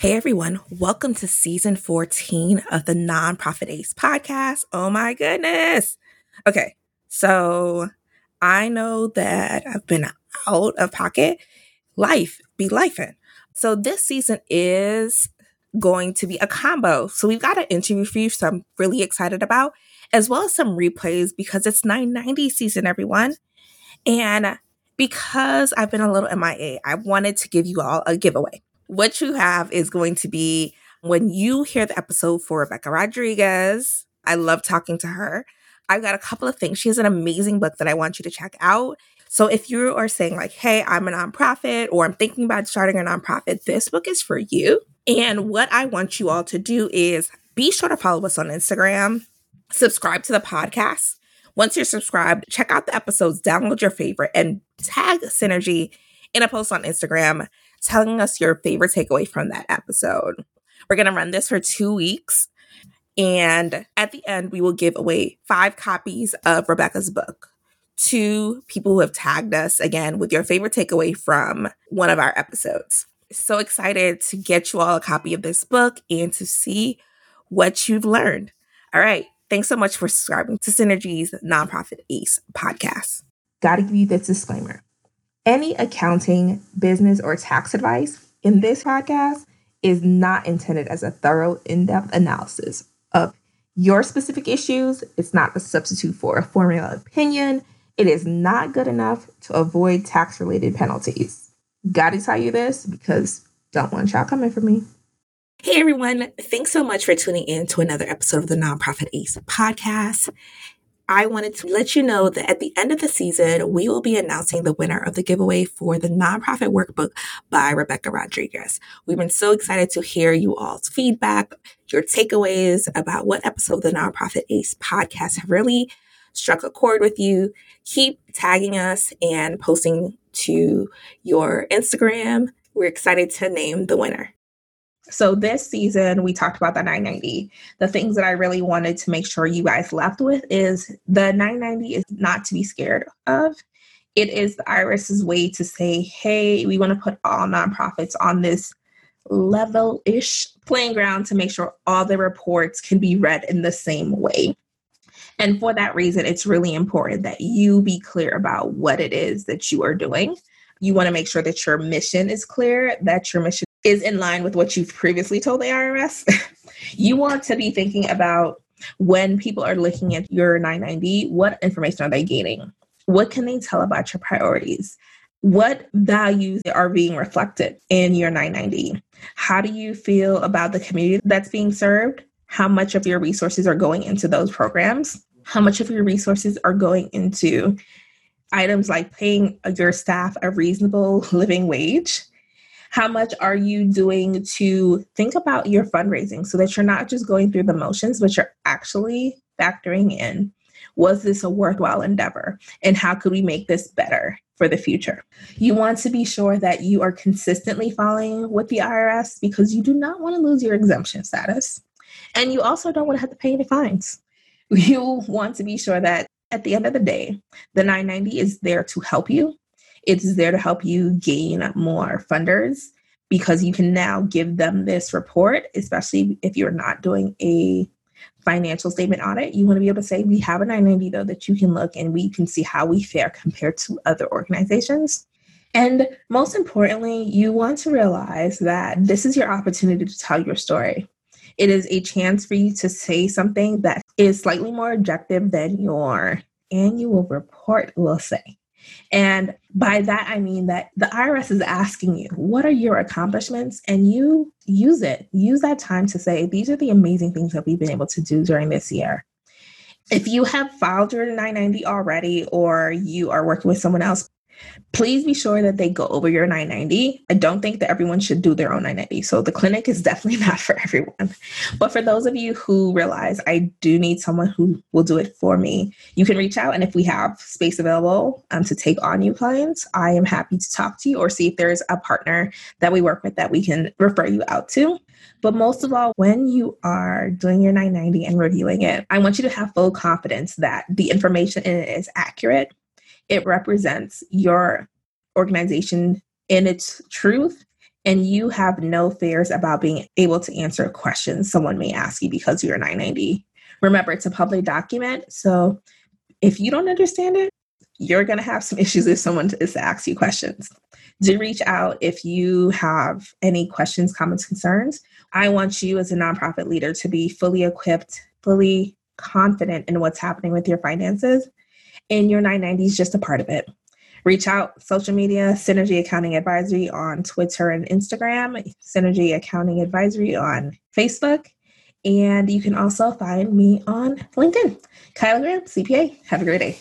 Hey everyone, welcome to season 14 of the Nonprofit Ace podcast. Oh my goodness. Okay, so I know that I've been out of pocket. Life be lifing. So this season is going to be a combo. So we've got an interview for you, so I'm really excited about, as well as some replays because it's 990 season, everyone. And because I've been a little MIA, I wanted to give you all a giveaway what you have is going to be when you hear the episode for Rebecca Rodriguez. I love talking to her. I've got a couple of things. She has an amazing book that I want you to check out. So if you are saying, like, hey, I'm a nonprofit or I'm thinking about starting a nonprofit, this book is for you. And what I want you all to do is be sure to follow us on Instagram, subscribe to the podcast. Once you're subscribed, check out the episodes, download your favorite, and tag Synergy in a post on Instagram telling us your favorite takeaway from that episode. We're going to run this for two weeks. And at the end, we will give away five copies of Rebecca's book to people who have tagged us again with your favorite takeaway from one of our episodes. So excited to get you all a copy of this book and to see what you've learned. All right. Thanks so much for subscribing to Synergy's Nonprofit Ace podcast. Gotta give you this disclaimer. Any accounting, business, or tax advice in this podcast is not intended as a thorough, in depth analysis of your specific issues. It's not a substitute for a formula opinion. It is not good enough to avoid tax related penalties. Gotta tell you this because don't want y'all coming for me. Hey everyone, thanks so much for tuning in to another episode of the Nonprofit Ace podcast. I wanted to let you know that at the end of the season, we will be announcing the winner of the giveaway for the nonprofit workbook by Rebecca Rodriguez. We've been so excited to hear you all's feedback, your takeaways about what episode of the Nonprofit Ace podcast have really struck a chord with you. Keep tagging us and posting to your Instagram. We're excited to name the winner. So this season, we talked about the 990. The things that I really wanted to make sure you guys left with is the 990 is not to be scared of. It is the IRS's way to say, hey, we want to put all nonprofits on this level ish playing ground to make sure all the reports can be read in the same way. And for that reason, it's really important that you be clear about what it is that you are doing. You want to make sure that your mission is clear, that your mission is in line with what you've previously told the IRS. you want to be thinking about when people are looking at your 990, what information are they gaining? What can they tell about your priorities? What values are being reflected in your 990? How do you feel about the community that's being served? How much of your resources are going into those programs? How much of your resources are going into items like paying your staff a reasonable living wage? How much are you doing to think about your fundraising so that you're not just going through the motions, but you're actually factoring in was this a worthwhile endeavor? And how could we make this better for the future? You want to be sure that you are consistently following with the IRS because you do not want to lose your exemption status. And you also don't want to have to pay any fines. You want to be sure that at the end of the day, the 990 is there to help you it's there to help you gain more funders because you can now give them this report, especially if you're not doing a financial statement audit. You want to be able to say, we have a 990 though that you can look and we can see how we fare compared to other organizations. And most importantly, you want to realize that this is your opportunity to tell your story. It is a chance for you to say something that is slightly more objective than your annual report will say. And by that, I mean that the IRS is asking you, what are your accomplishments? And you use it. Use that time to say, these are the amazing things that we've been able to do during this year. If you have filed your 990 already, or you are working with someone else, please be sure that they go over your 990. I don't think that everyone should do their own 990. So the clinic is definitely not for everyone. But for those of you who realize I do need someone who will do it for me, you can reach out. And if we have space available um, to take on new clients, I am happy to talk to you or see if there's a partner that we work with that we can refer you out to. But most of all, when you are doing your 990 and reviewing it, I want you to have full confidence that the information in it is accurate it represents your organization in its truth and you have no fears about being able to answer questions someone may ask you because you're a 990. Remember, it's a public document. So if you don't understand it, you're going to have some issues if someone is to ask you questions. Do reach out if you have any questions, comments, concerns. I want you as a nonprofit leader to be fully equipped, fully confident in what's happening with your finances. And your 990 is just a part of it. Reach out social media, Synergy Accounting Advisory on Twitter and Instagram, Synergy Accounting Advisory on Facebook. And you can also find me on LinkedIn. Chyla Graham, CPA. Have a great day.